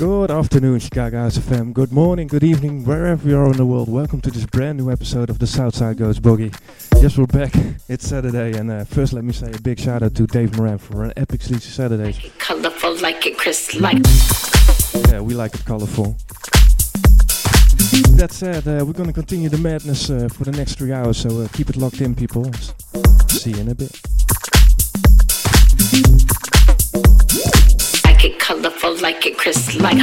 Good afternoon, Chicago House FM. Good morning, good evening, wherever you are in the world. Welcome to this brand new episode of the Southside Goes Boogie. Yes, we're back. It's Saturday, and uh, first let me say a big shout out to Dave Moran for an epic sleazy Saturday. colorful like it Chris like Yeah, we like it colorful. That said, uh, we're gonna continue the madness uh, for the next three hours, so uh, keep it locked in, people. See you in a bit. Like it colorful like it like like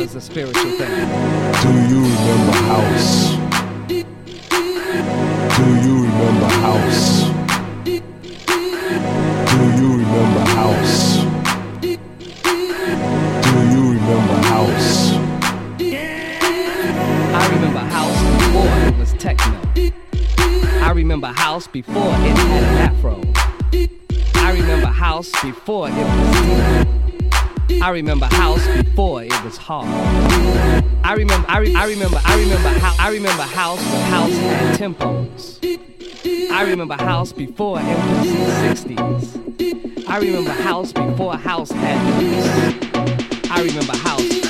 was a spiritual thing. Do you remember house? Do you remember house? Do you remember house? Do you remember house? I remember house before it was techno. I remember house before it had an afro. I remember house before it was deep. I remember house before it was hard. I remember I, re- I remember I remember how I remember house house had tempos. I remember house before MPC 60s. I remember house before house had loops. I remember house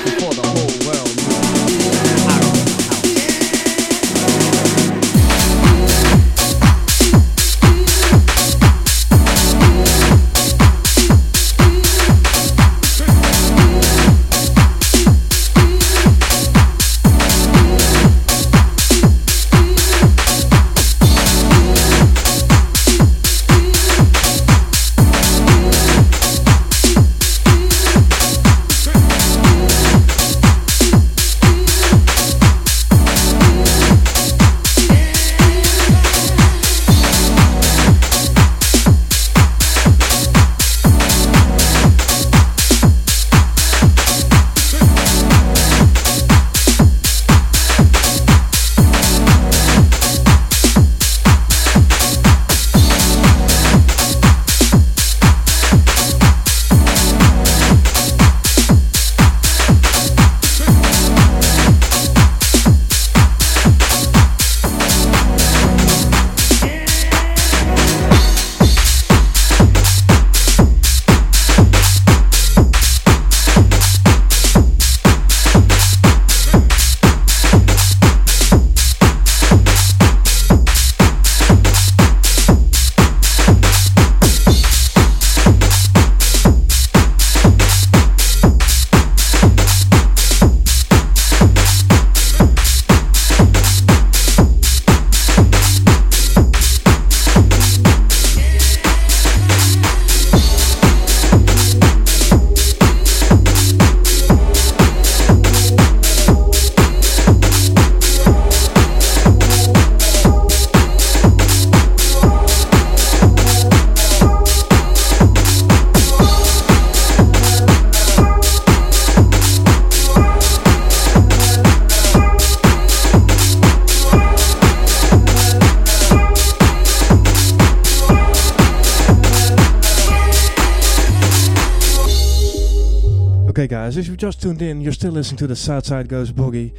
just tuned in, you're still listening to the Southside Goes Boogie.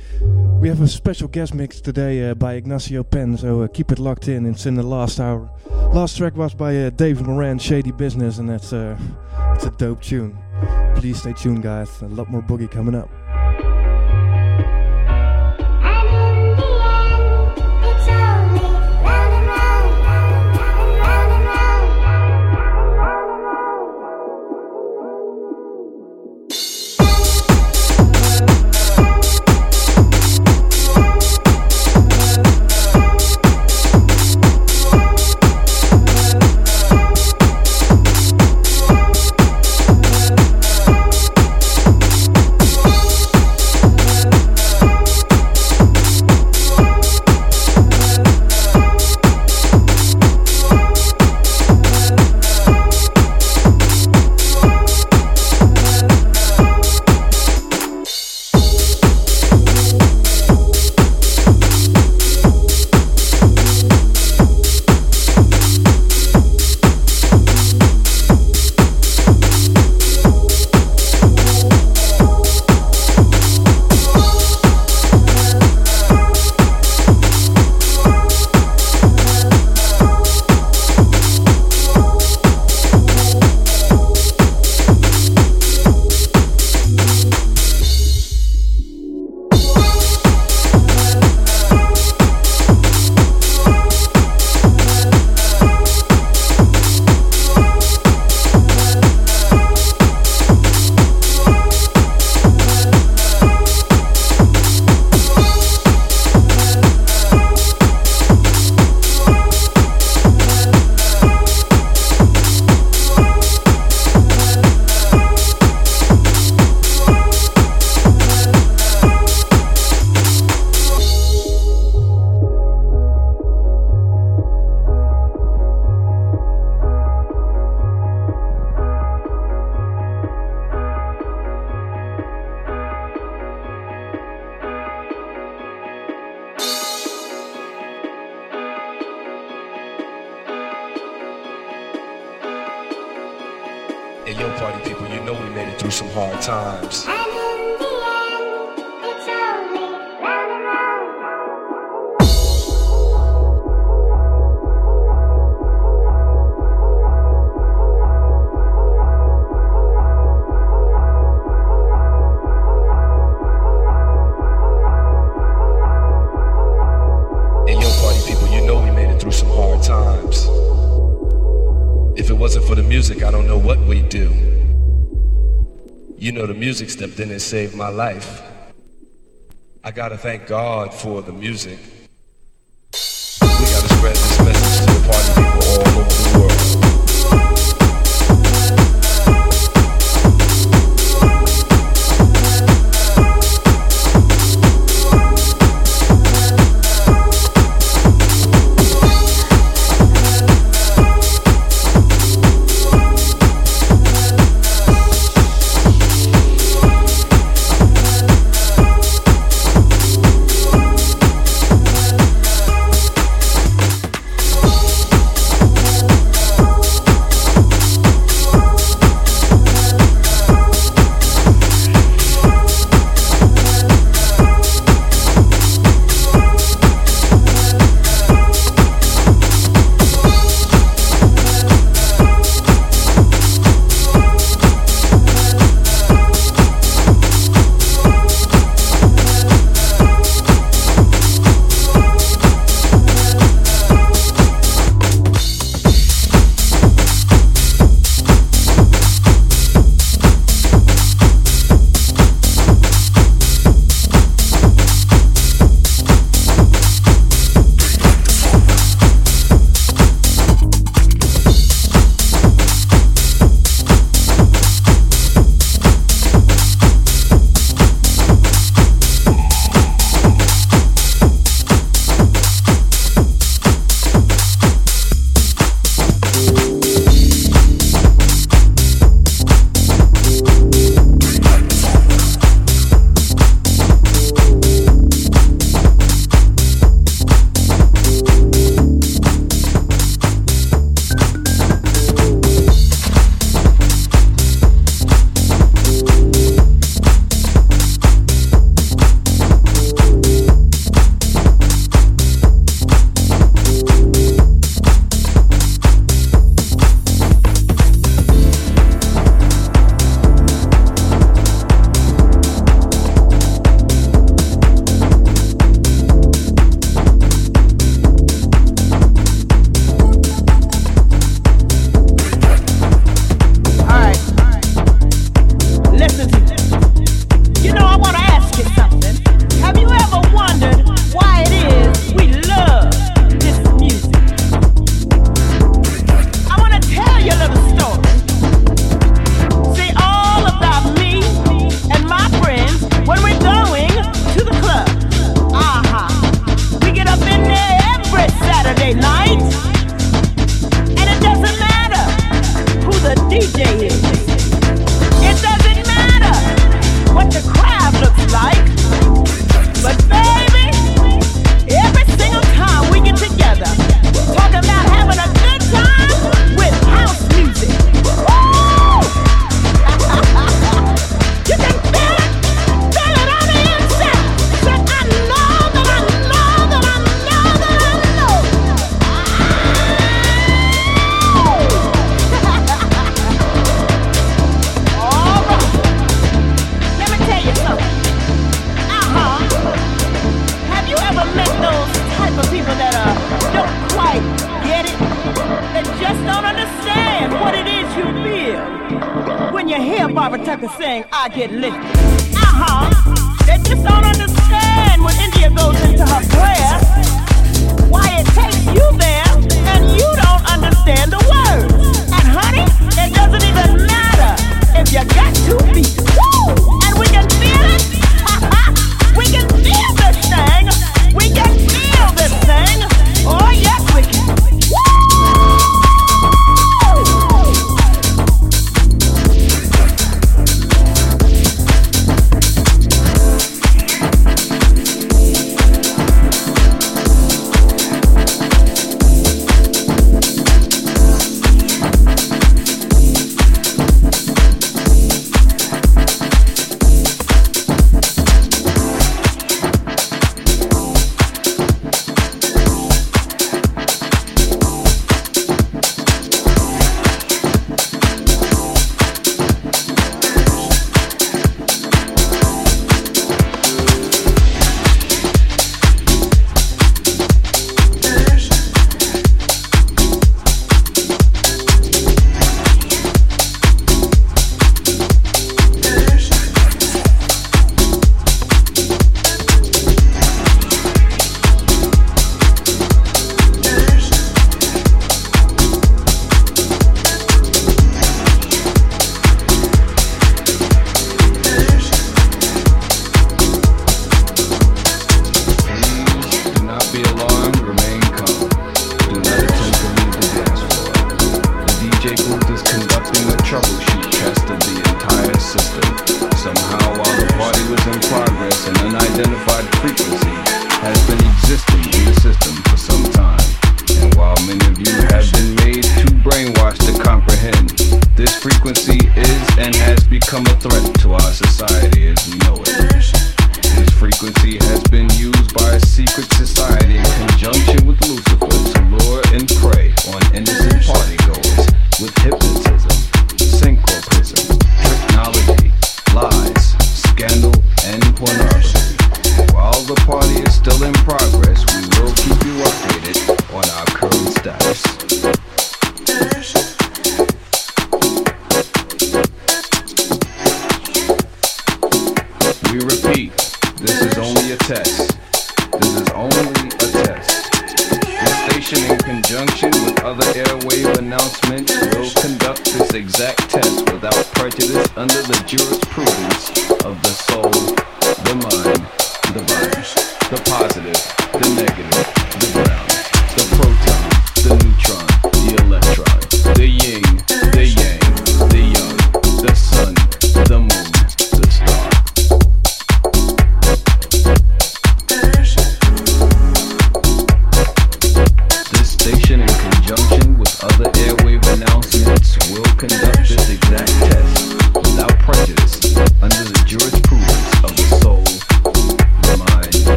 We have a special guest mix today uh, by Ignacio Penn, so uh, keep it locked in. It's in the last hour. Last track was by uh, David Moran, Shady Business, and that's uh, it's a dope tune. Please stay tuned, guys. A lot more boogie coming up. You know, the music stepped in and saved my life. I gotta thank God for the music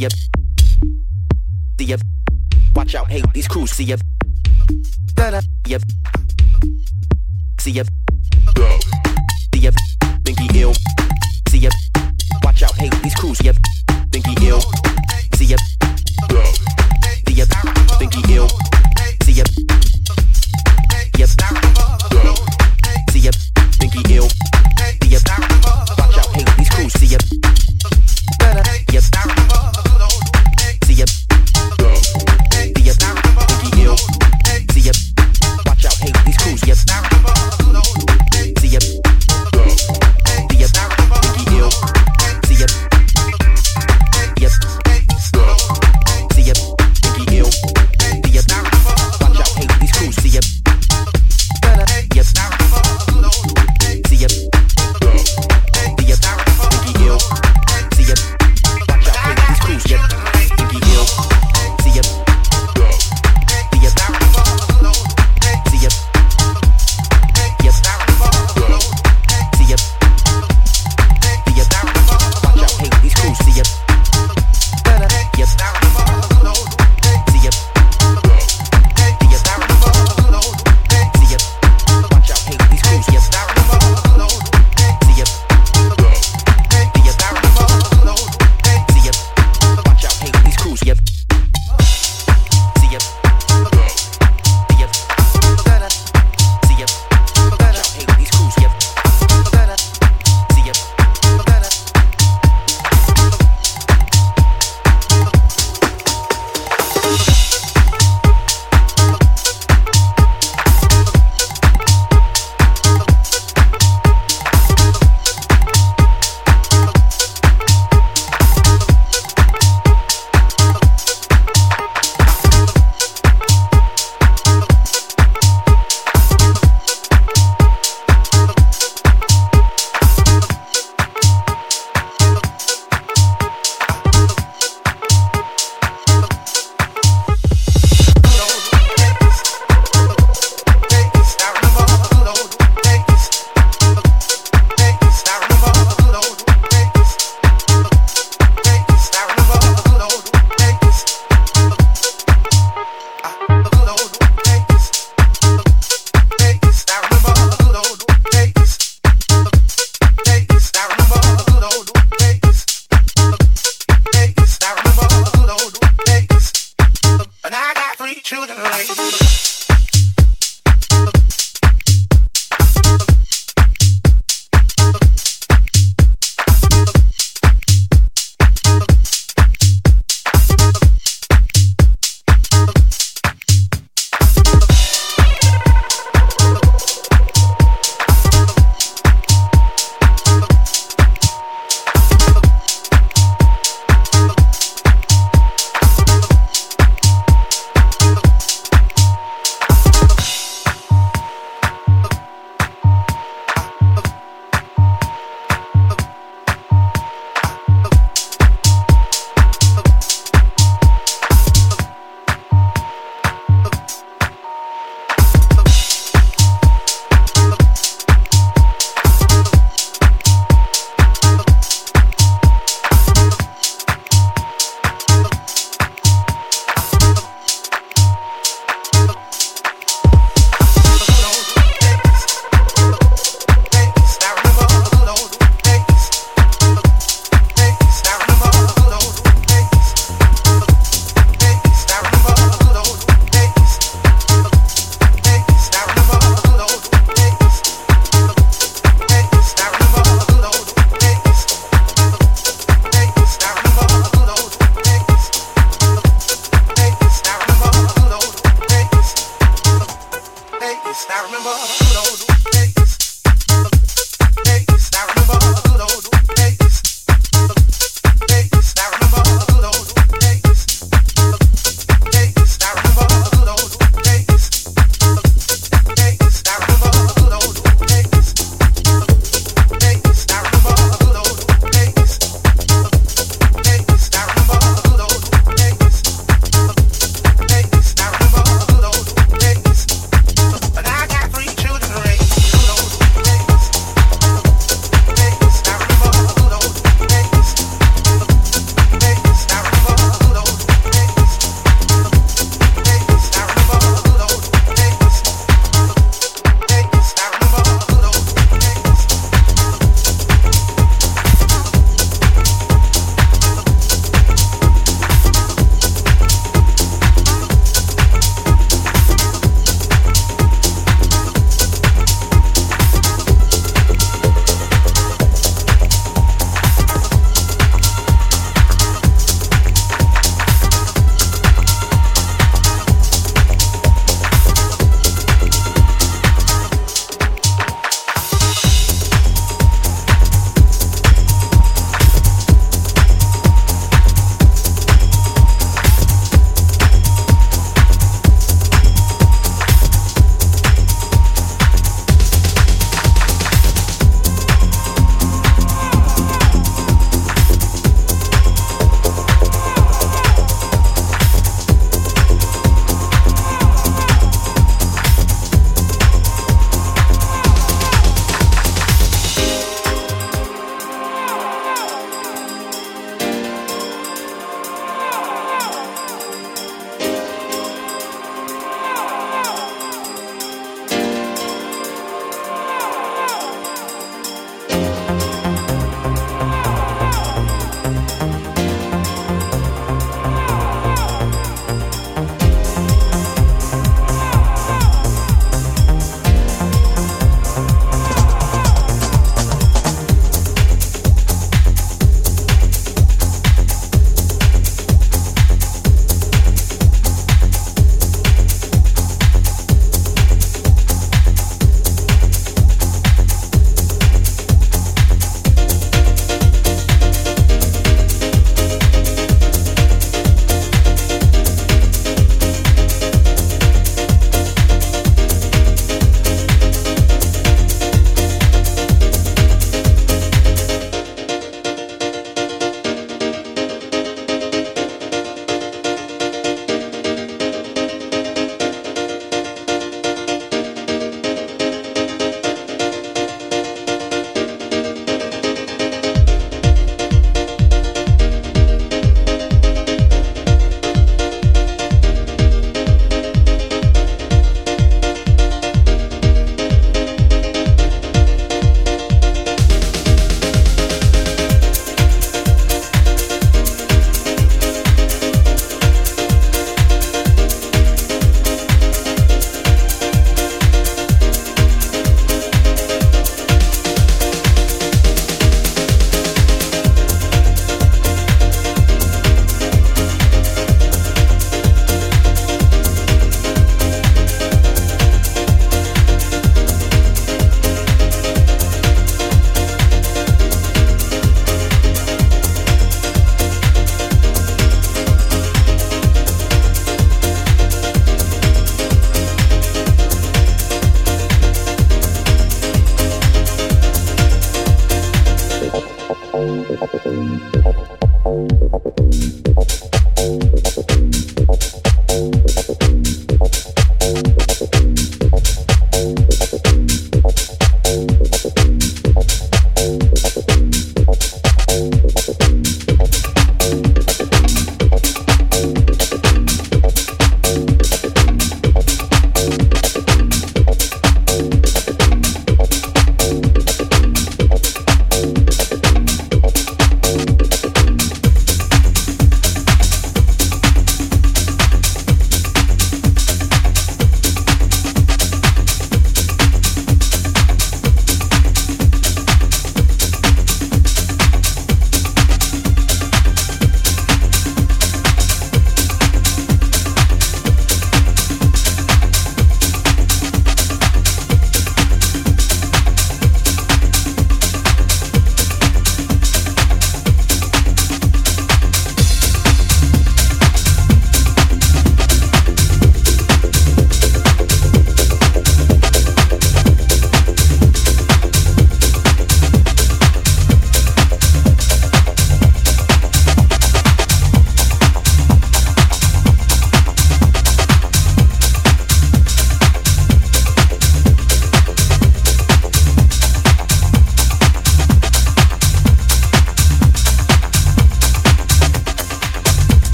See ya. See ya. Watch out, hey, these crews. See ya. Da da. Yep. See ya.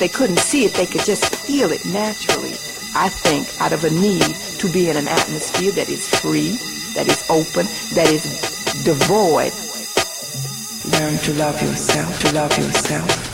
They couldn't see it, they could just feel it naturally. I think out of a need to be in an atmosphere that is free, that is open, that is devoid. Learn to love yourself, to love yourself.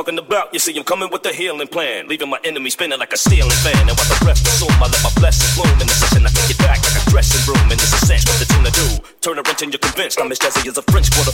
talking about? You see, I'm coming with a healing plan, leaving my enemy spinning like a ceiling fan. And while the breath consume, I let my blessings bloom in the session. I take it back like a dressing room, In the sense what the tune to do. Turn a wrench and you're convinced I'm as jazzy as a French quarter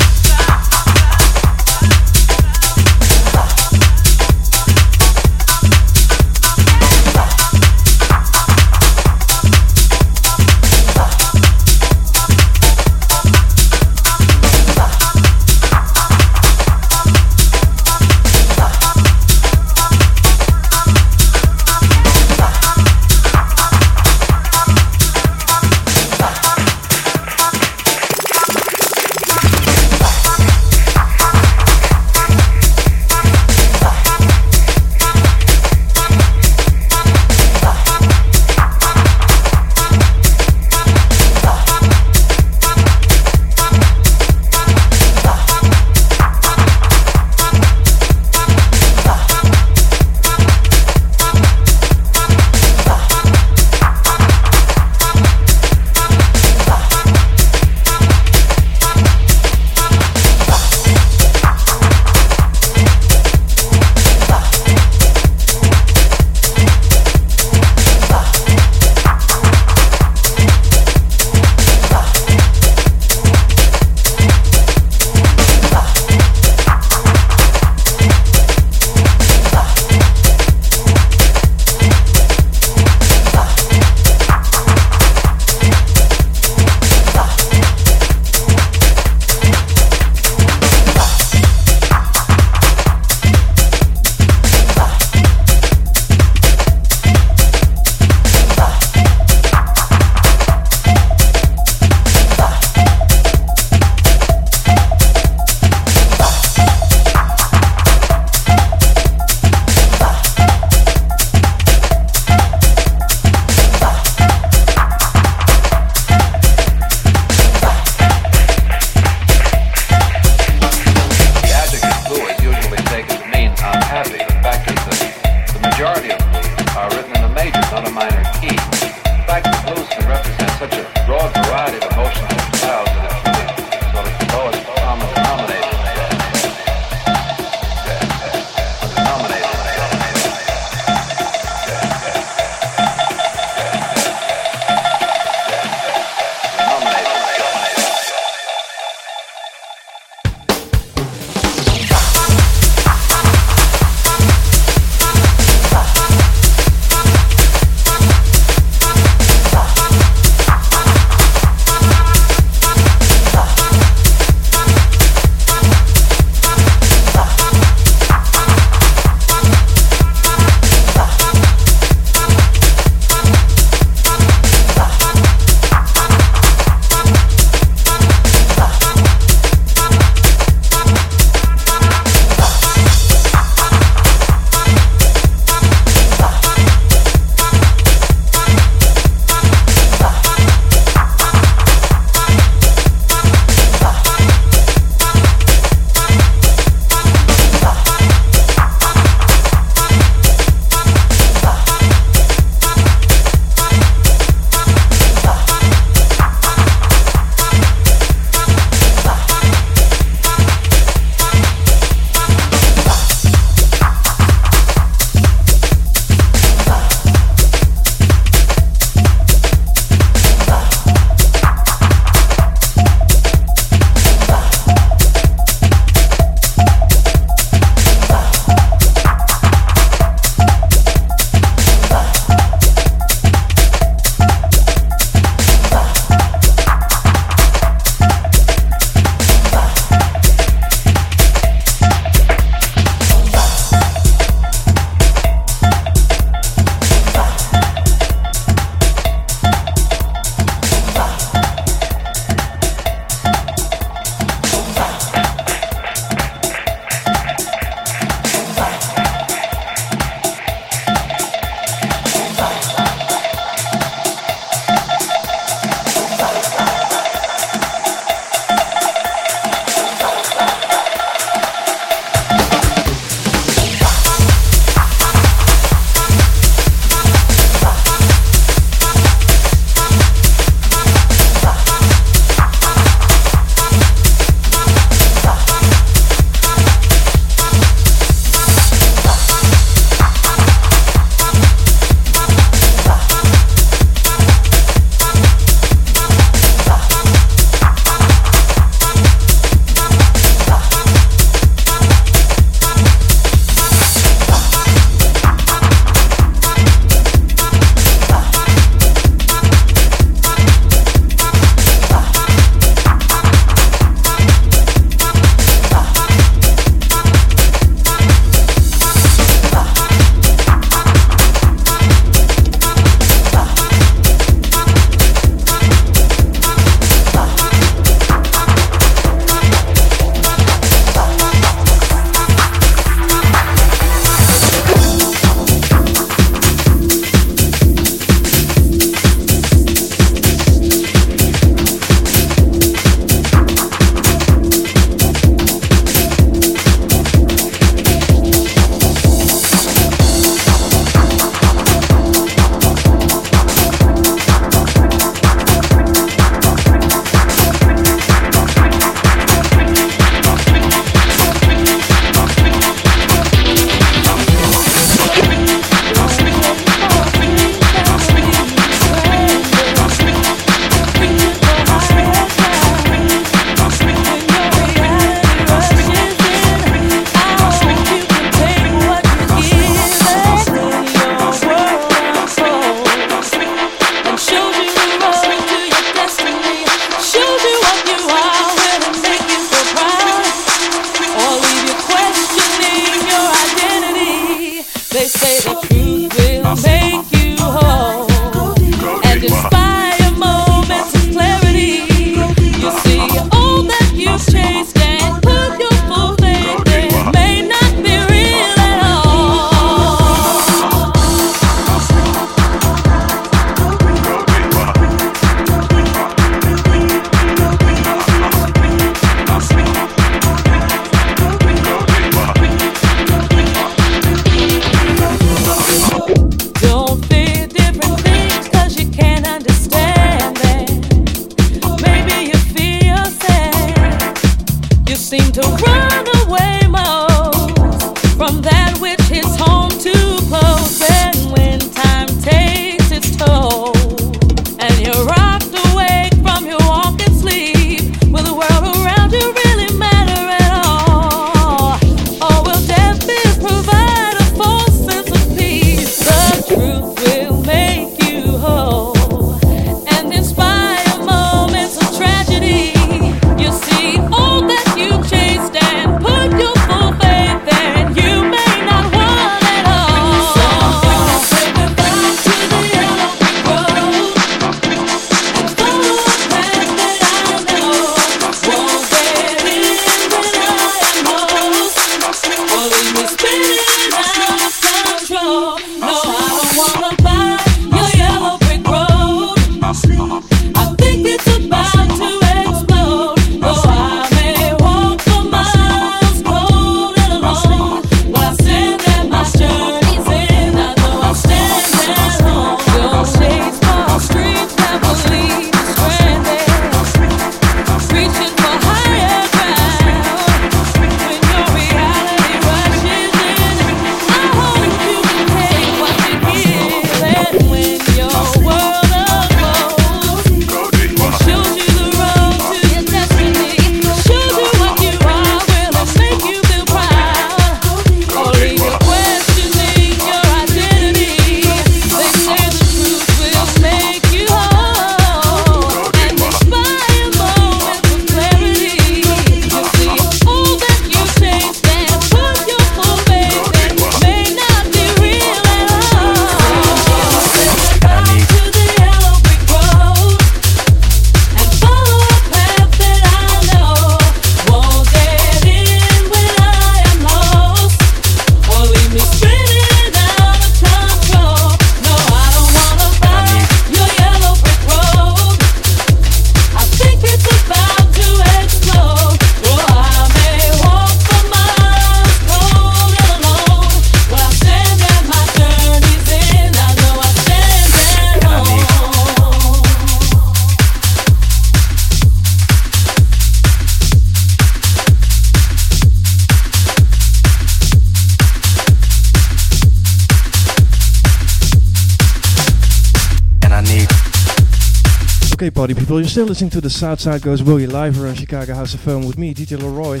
People, you're still listening to the Southside Goes Boogie live around Chicago House of Film with me, DJ Leroy,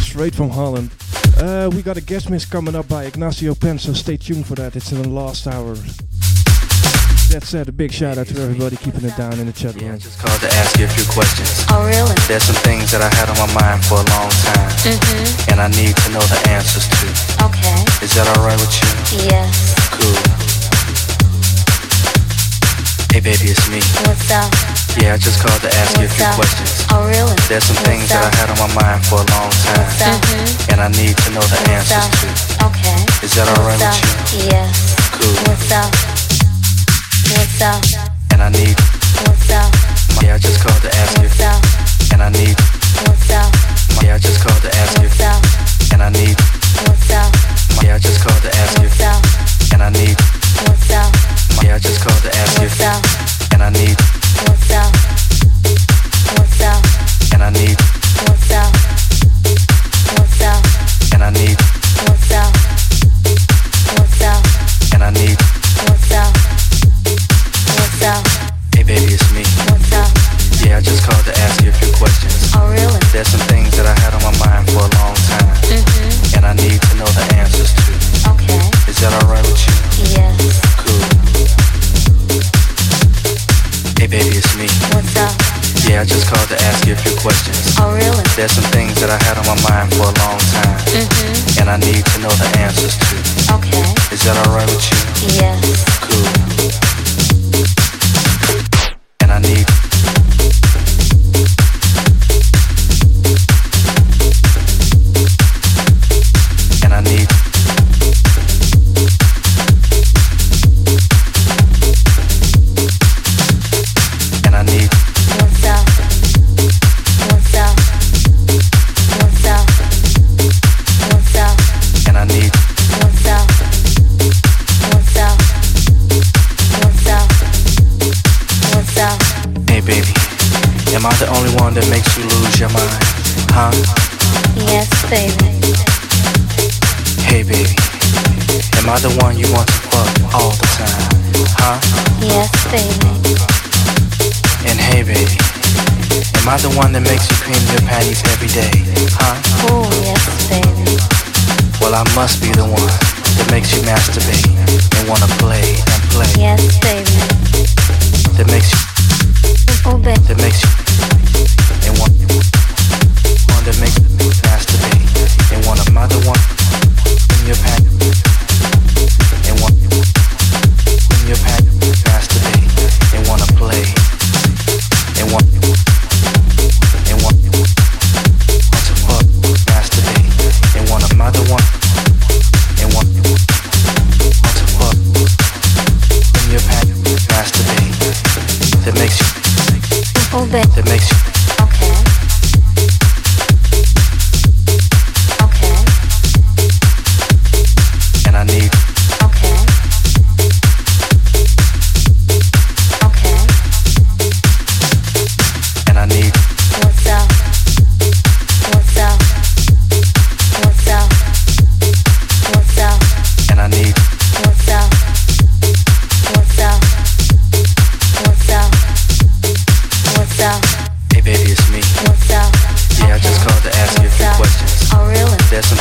straight from Holland. Uh, we got a guest mix coming up by Ignacio Penn, so stay tuned for that, it's in the last hour. That said, a big shout out to everybody keeping it down in the chat room. Yeah, I just called to ask you a few questions. Oh, really? There's some things that I had on my mind for a long time, mm-hmm. and I need to know the answers to. Okay. Is that alright with you? Yes. Cool. Hey baby, it's me. What's up? Yeah, I just called to ask What's you a few up? questions. Oh, really? There's some What's things up? that I had on my mind for a long time. Mm-hmm. And I need to know the What's answers up? to. Okay. Is that alright with you? Yeah. Cool. What's up? What's up? And I need. What's up? Yeah, I just called to ask you. And I need. What's up? Yeah, I just called to ask you. And I need. What's up? Yeah, I just called to ask you. And I need. What's up? Yeah, I just called to ask you. And I need. And I need. And I need. What's up? Hey baby, it's me. What's up? Yeah, okay. I just called to ask What's you a few up? questions. Oh really? There's some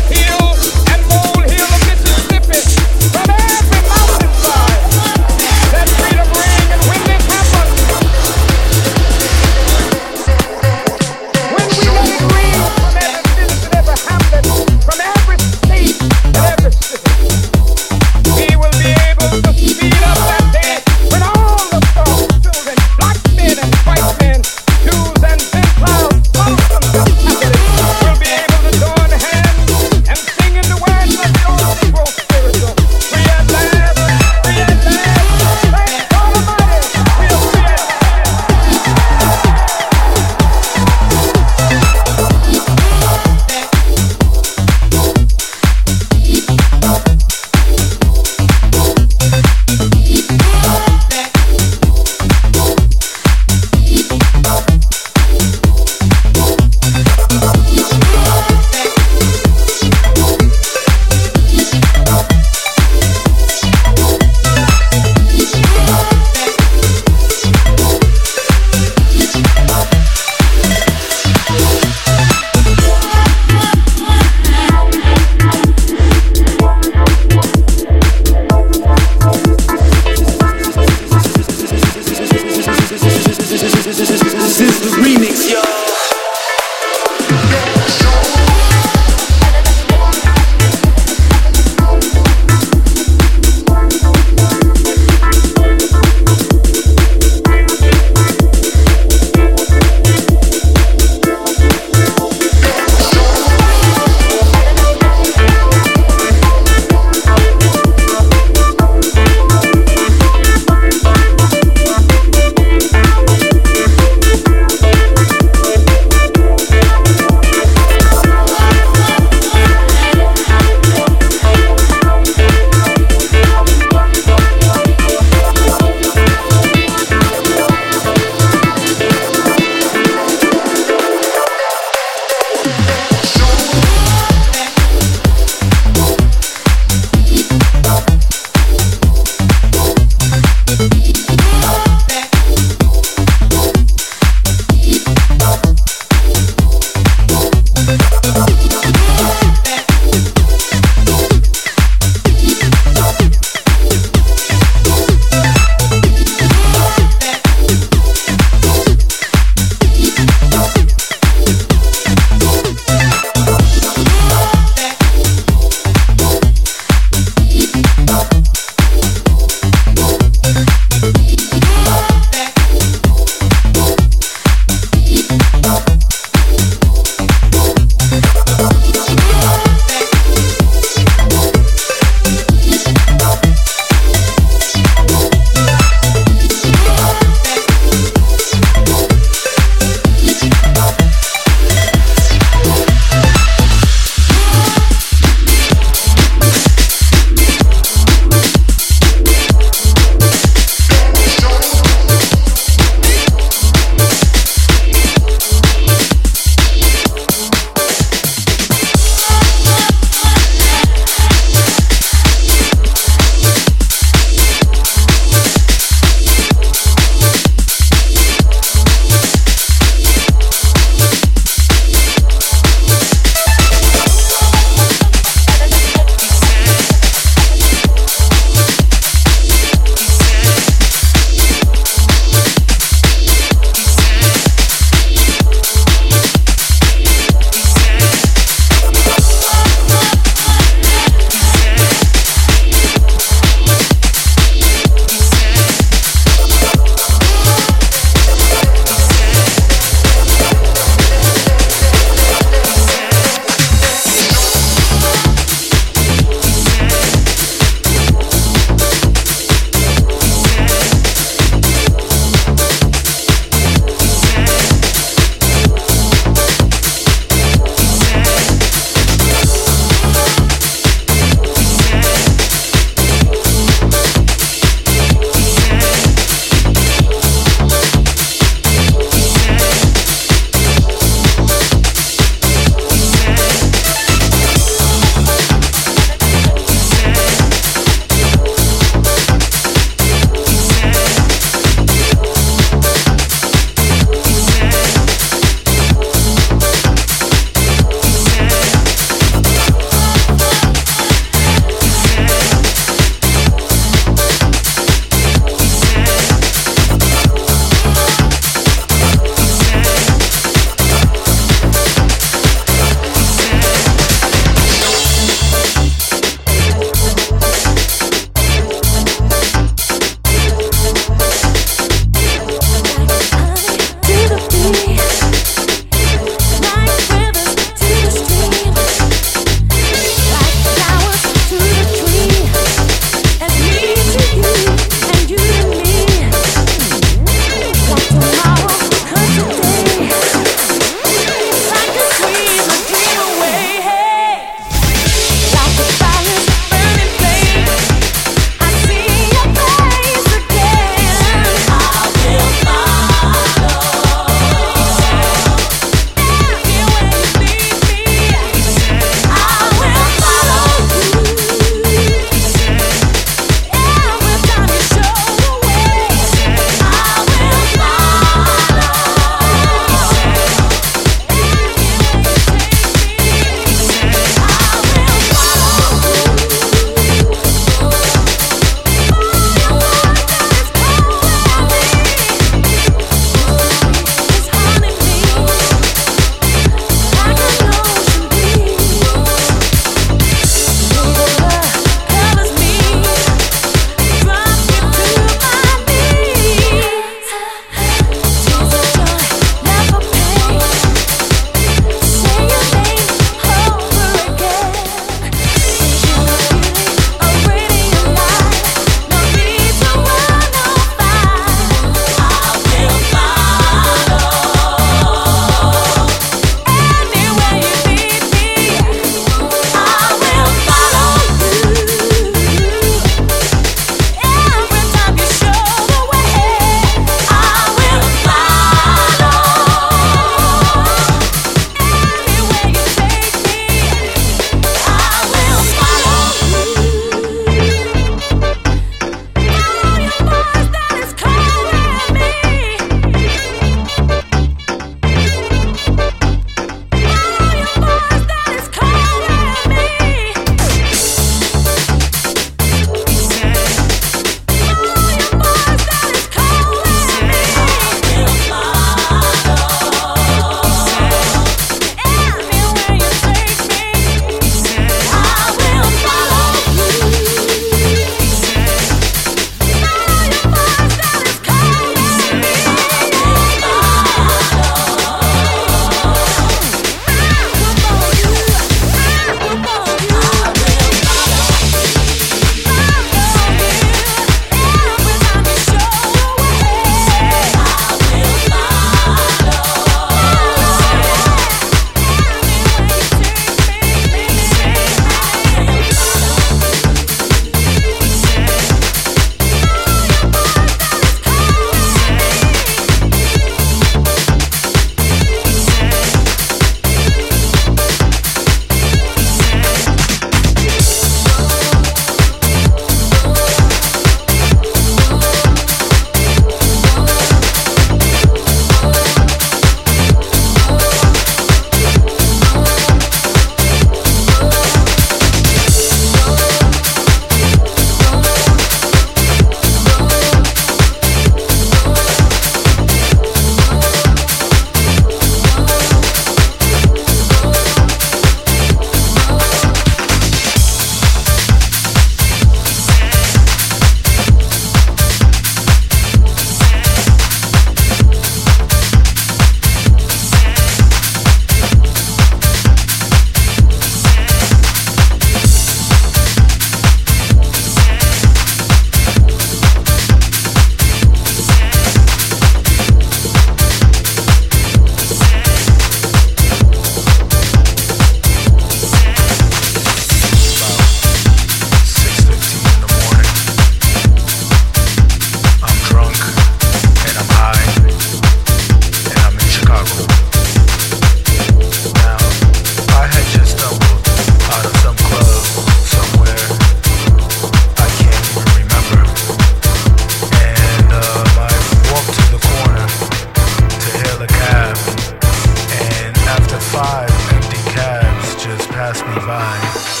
divine.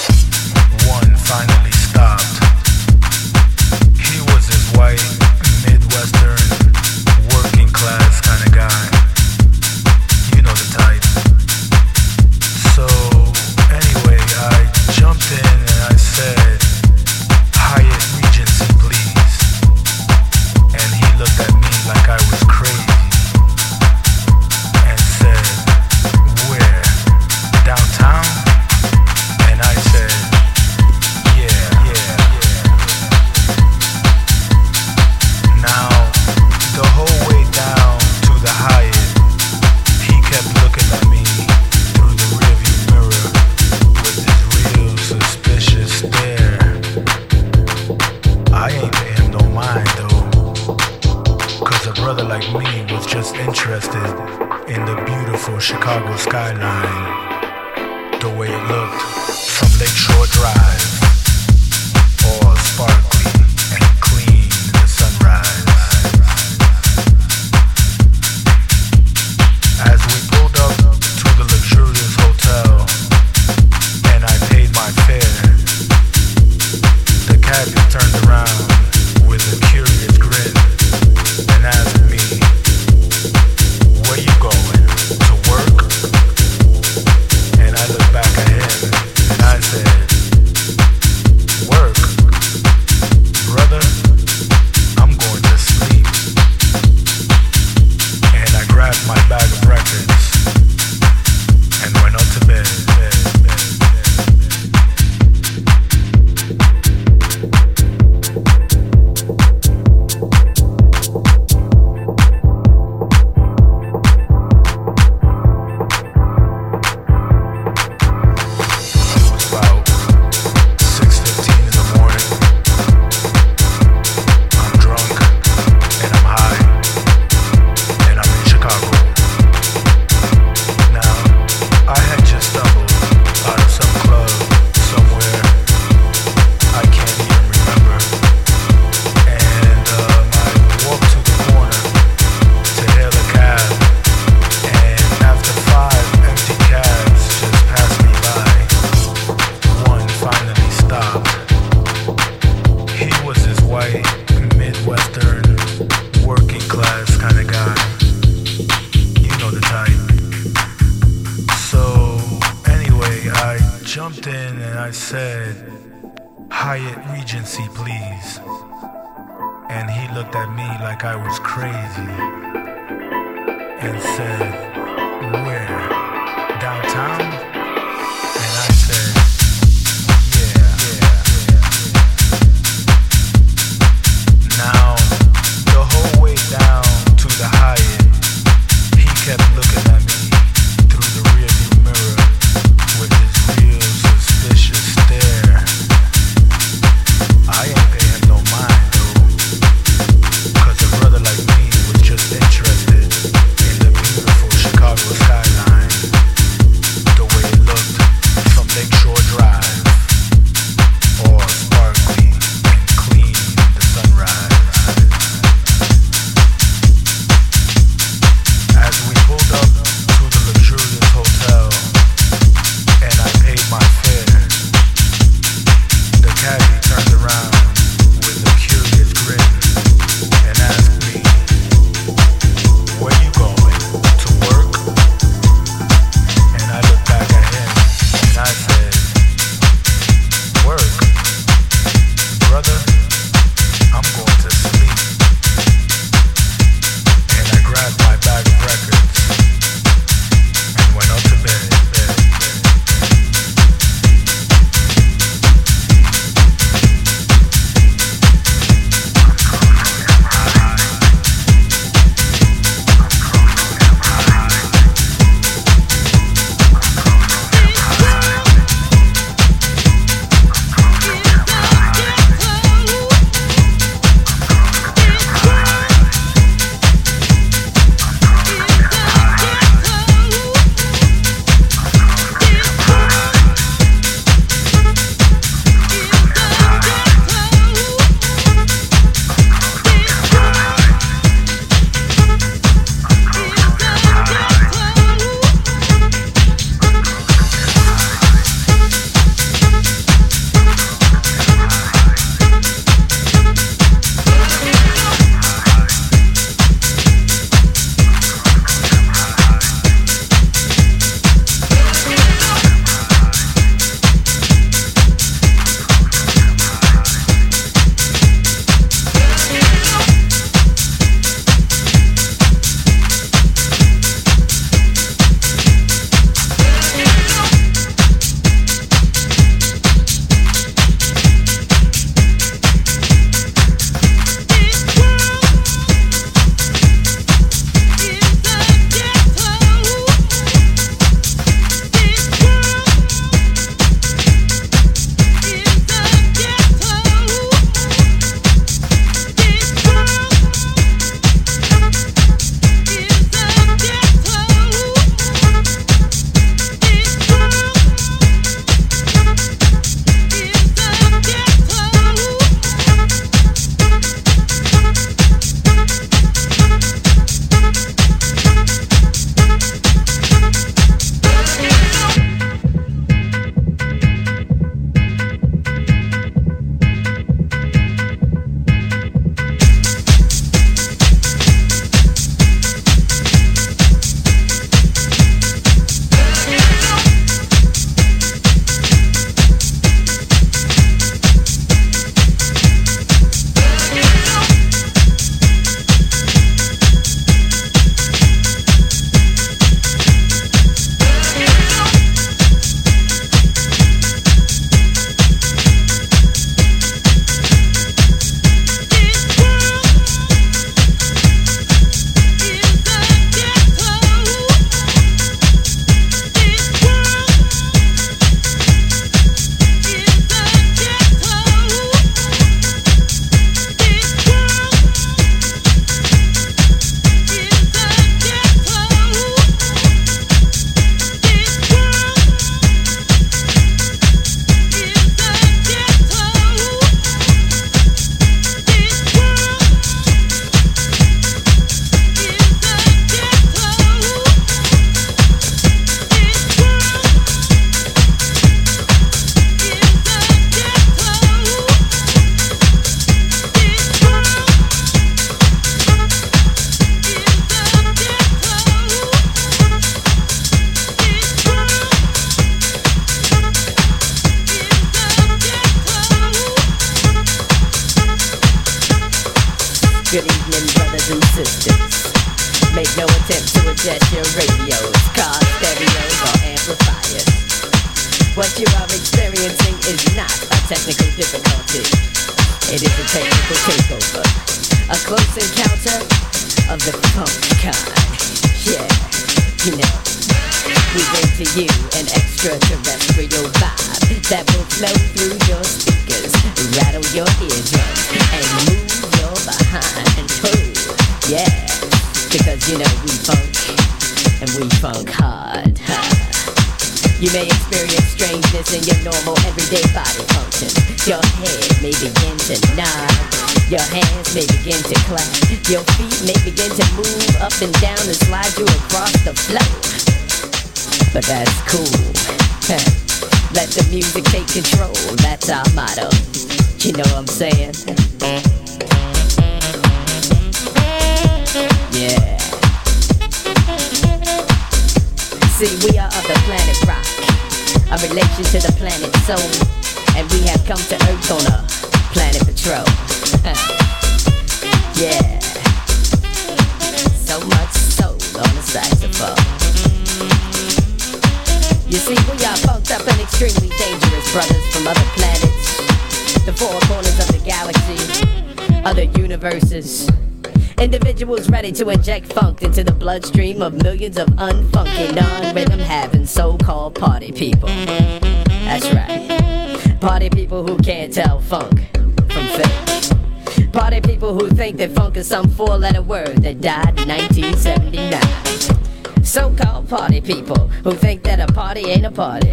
of millions of unfunky, non rhythm having so called party people. That's right. Party people who can't tell funk from funk. Party people who think that funk is some four letter word that died in 1979. So called party people who think that a party ain't a party.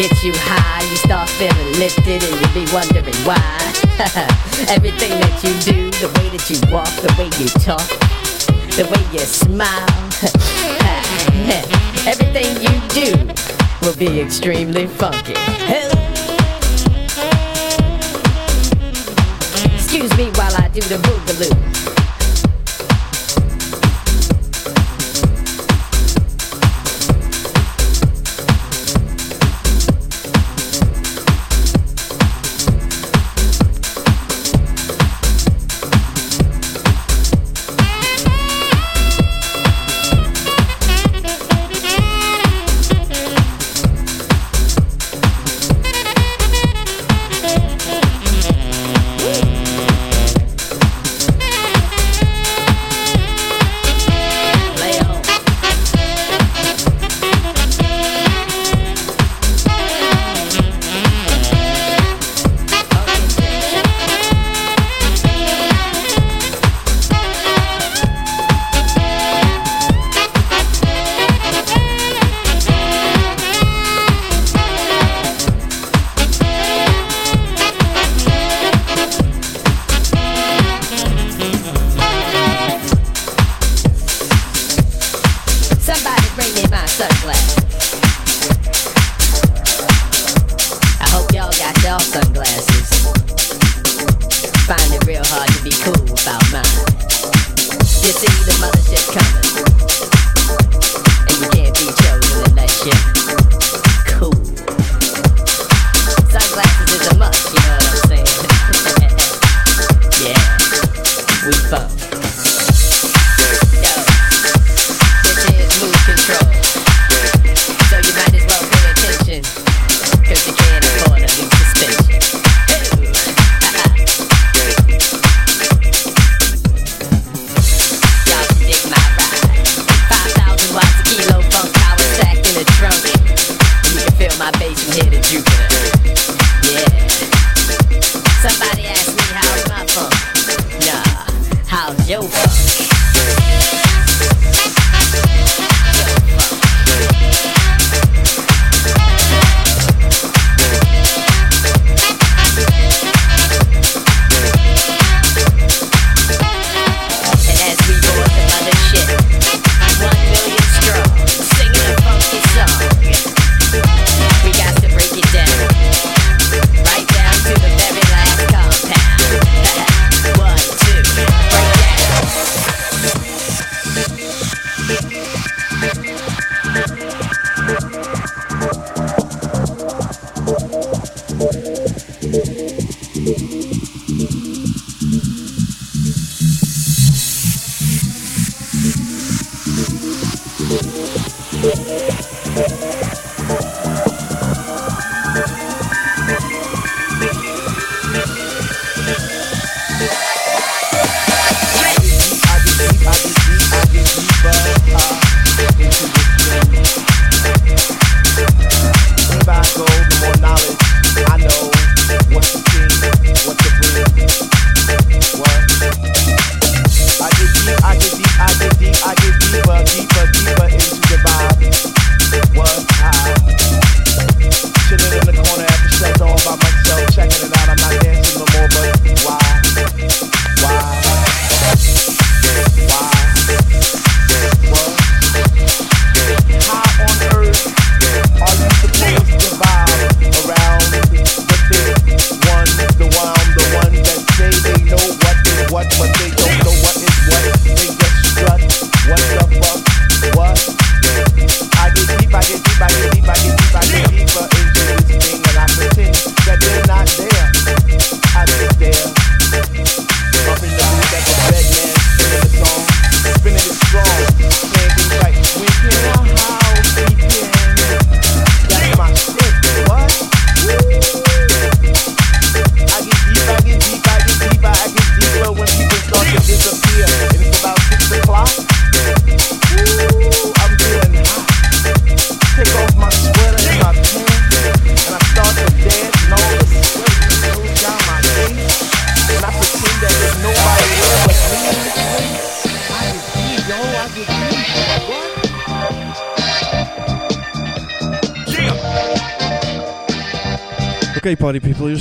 get you high, you start feeling lifted and you be wondering why. Everything that you do, the way that you walk, the way you talk, the way you smile, everything you do will be extremely funky. Excuse me while I do the boogaloo.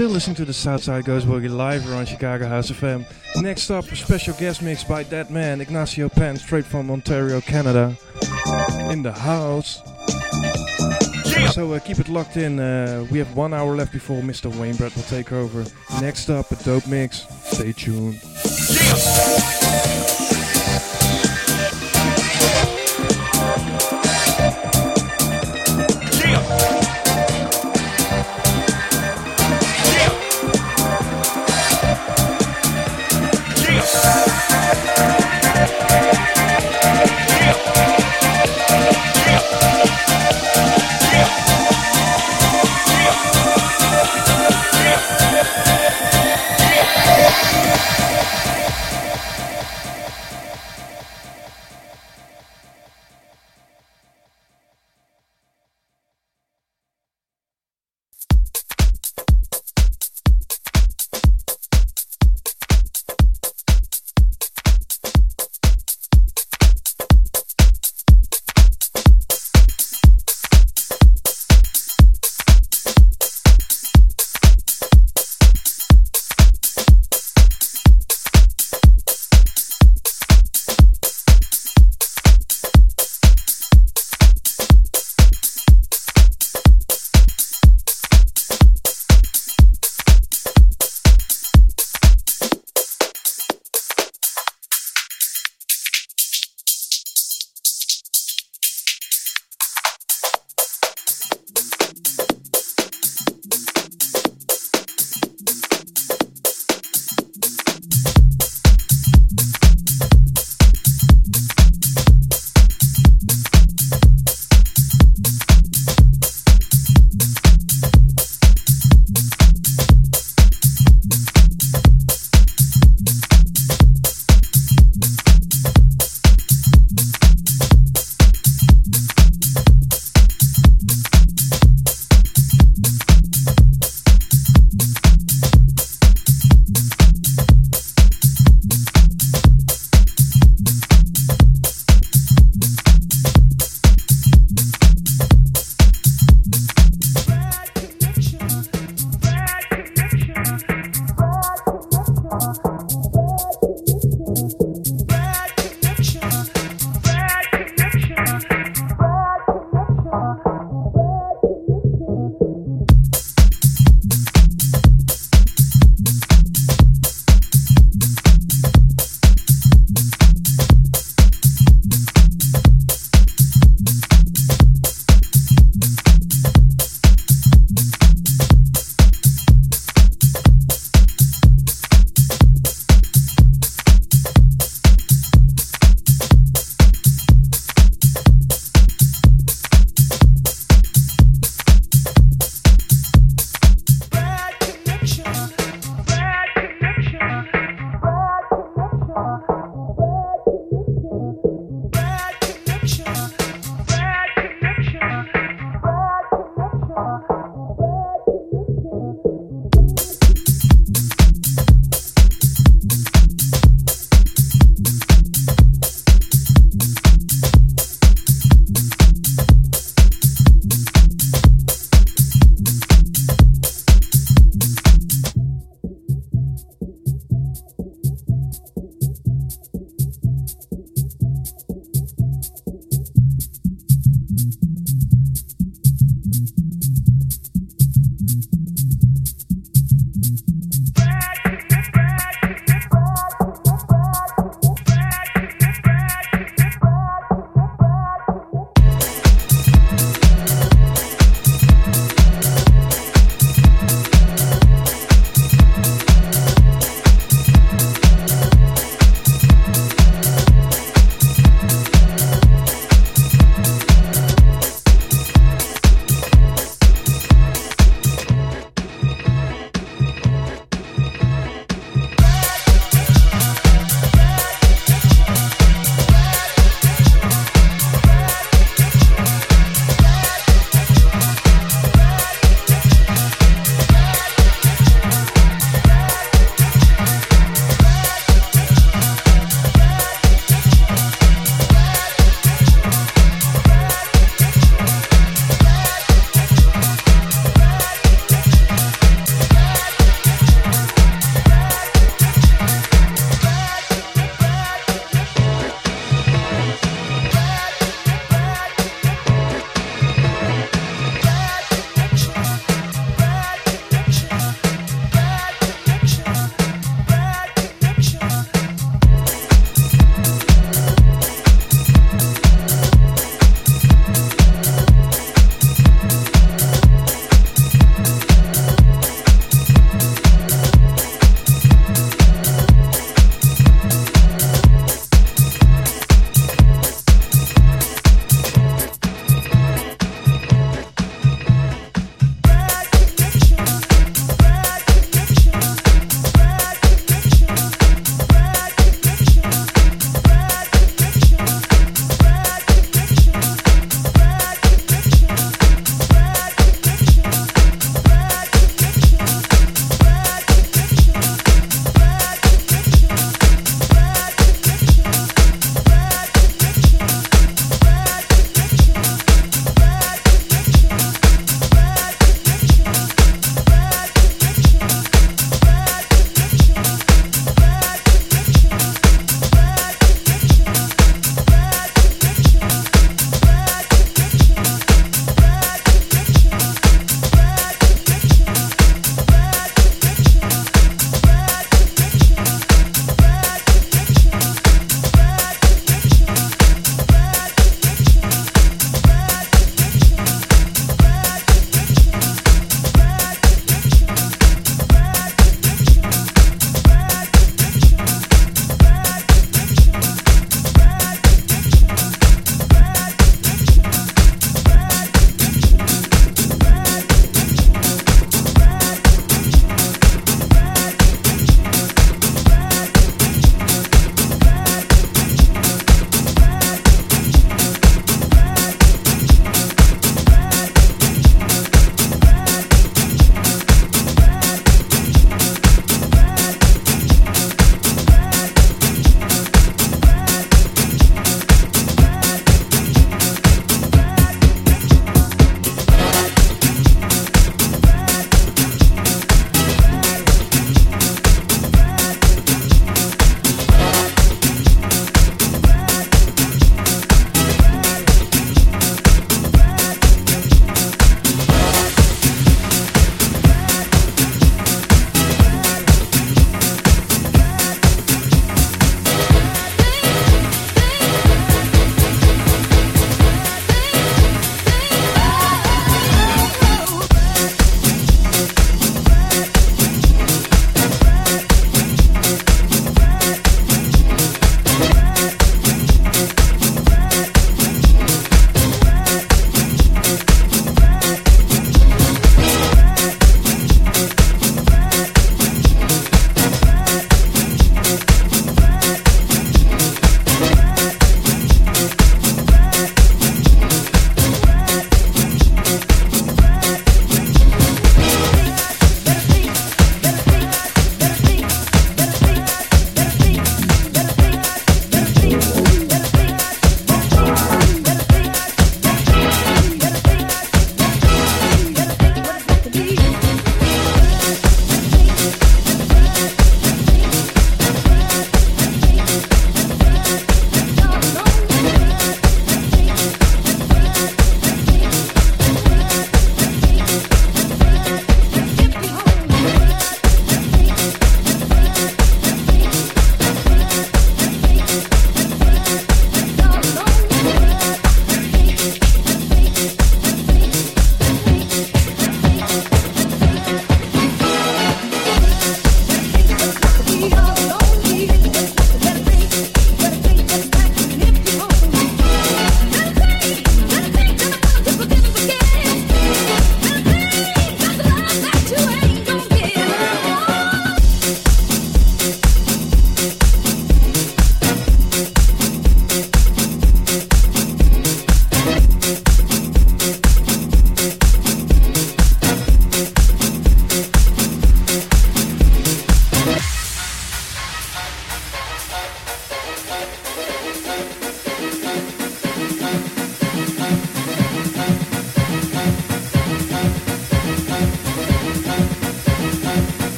Still listening to the Southside Goes Boogie live here on Chicago House FM. Next up, a special guest mix by that man, Ignacio Penn, straight from Ontario, Canada, in the house. So uh, keep it locked in. Uh, we have one hour left before Mr. Wayne Brett will take over. Next up, a dope mix. Stay tuned.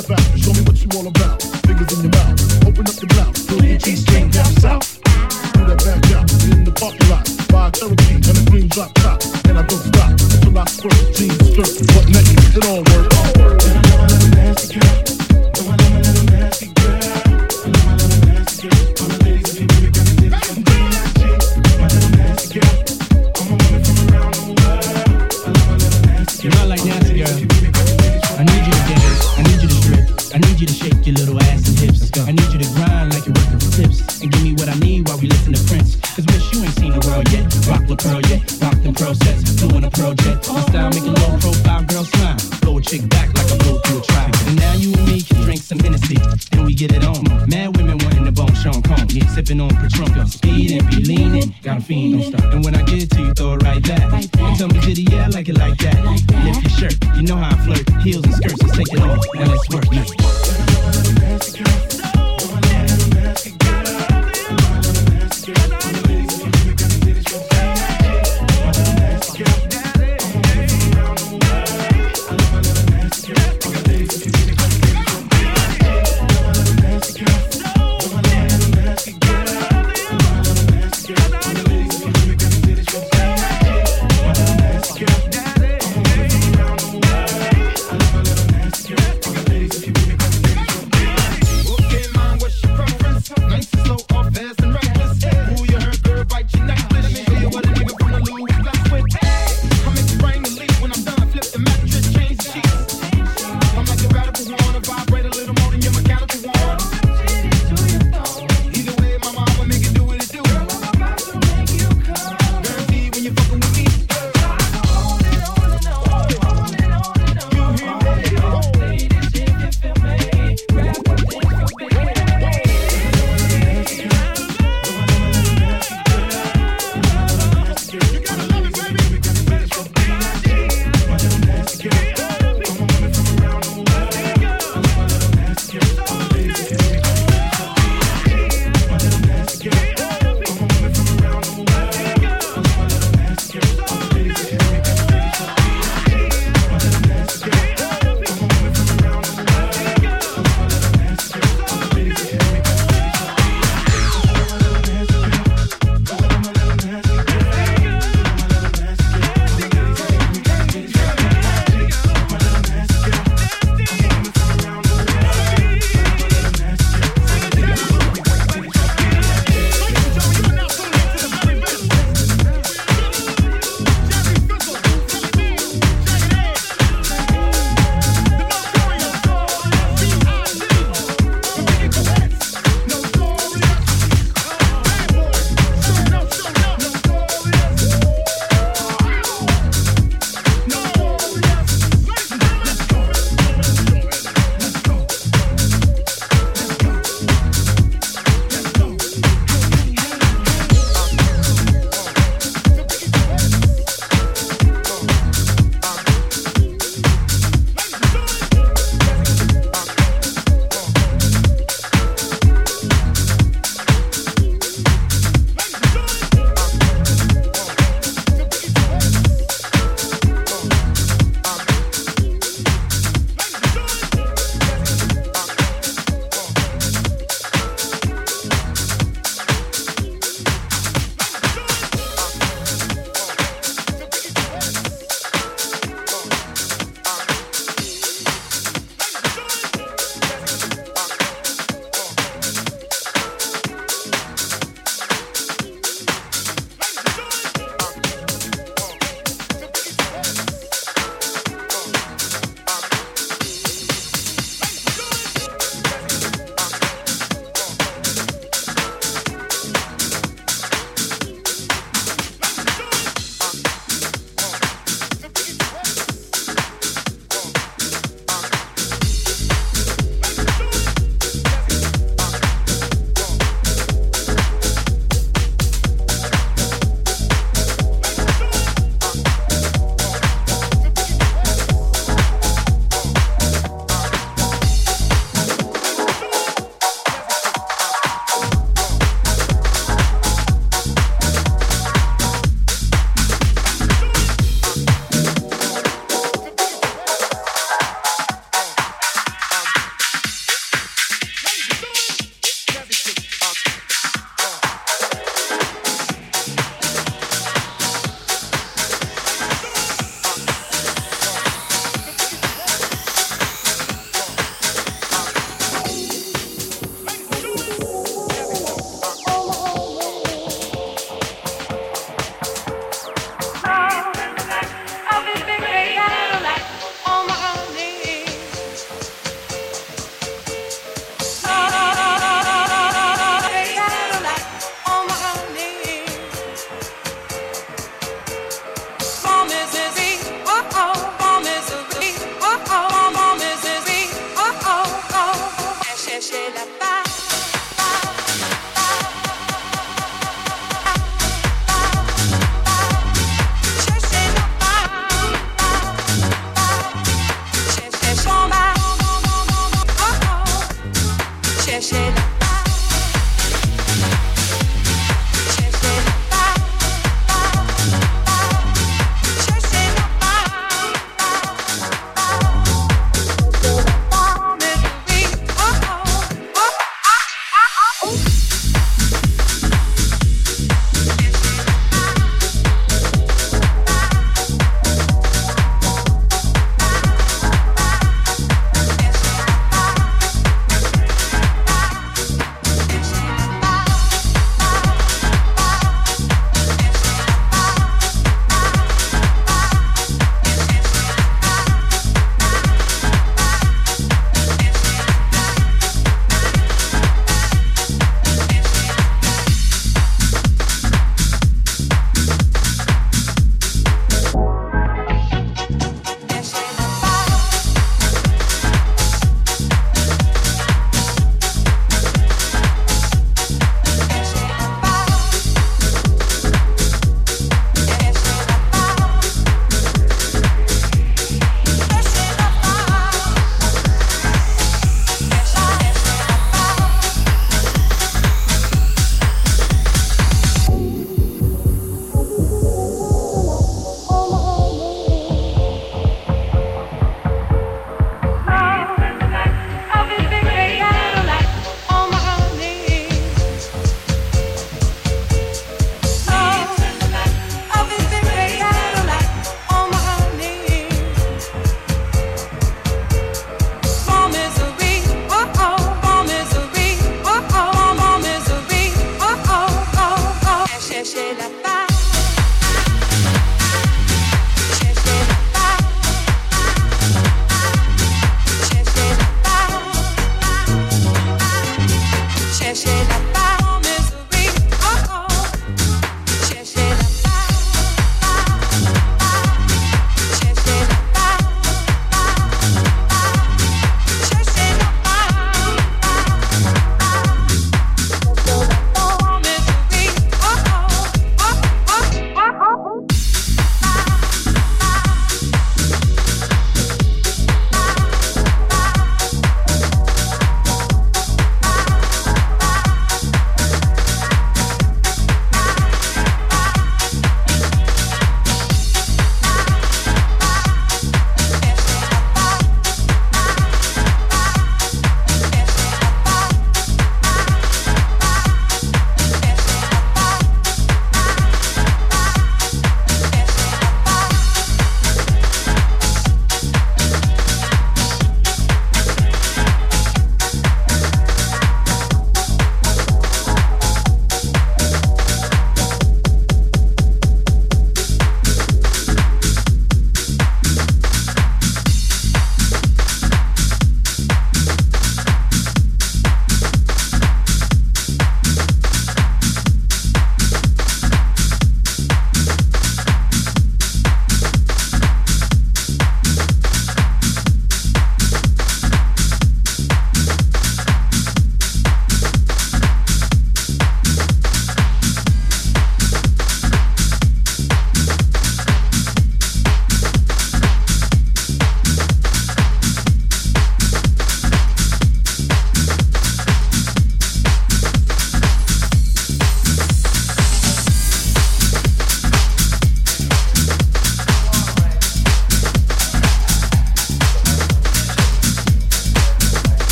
Show me what you all about. Fingers in your mouth, open up your your G-string down south. Do that back out in the parking lot. Ride therapy.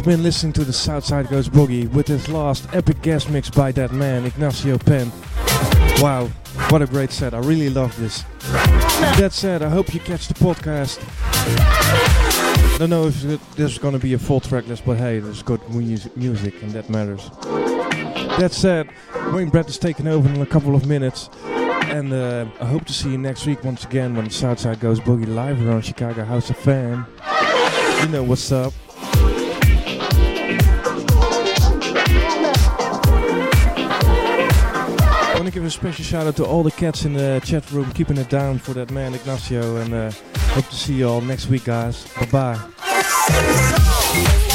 Have been listening to the Southside Goes Boogie with this last epic guest mix by that man, Ignacio Penn. Wow, what a great set. I really love this. That said, I hope you catch the podcast. Don't know if there's gonna be a full track list, but hey, there's good mu- music and that matters. That said, Wayne Brett is taking over in a couple of minutes. And uh, I hope to see you next week once again when Southside Goes Boogie live around Chicago House of Fame. You know what's up. Special shout out to all the cats in the chat room keeping it down for that man Ignacio and uh, hope to see you all next week guys. Bye bye.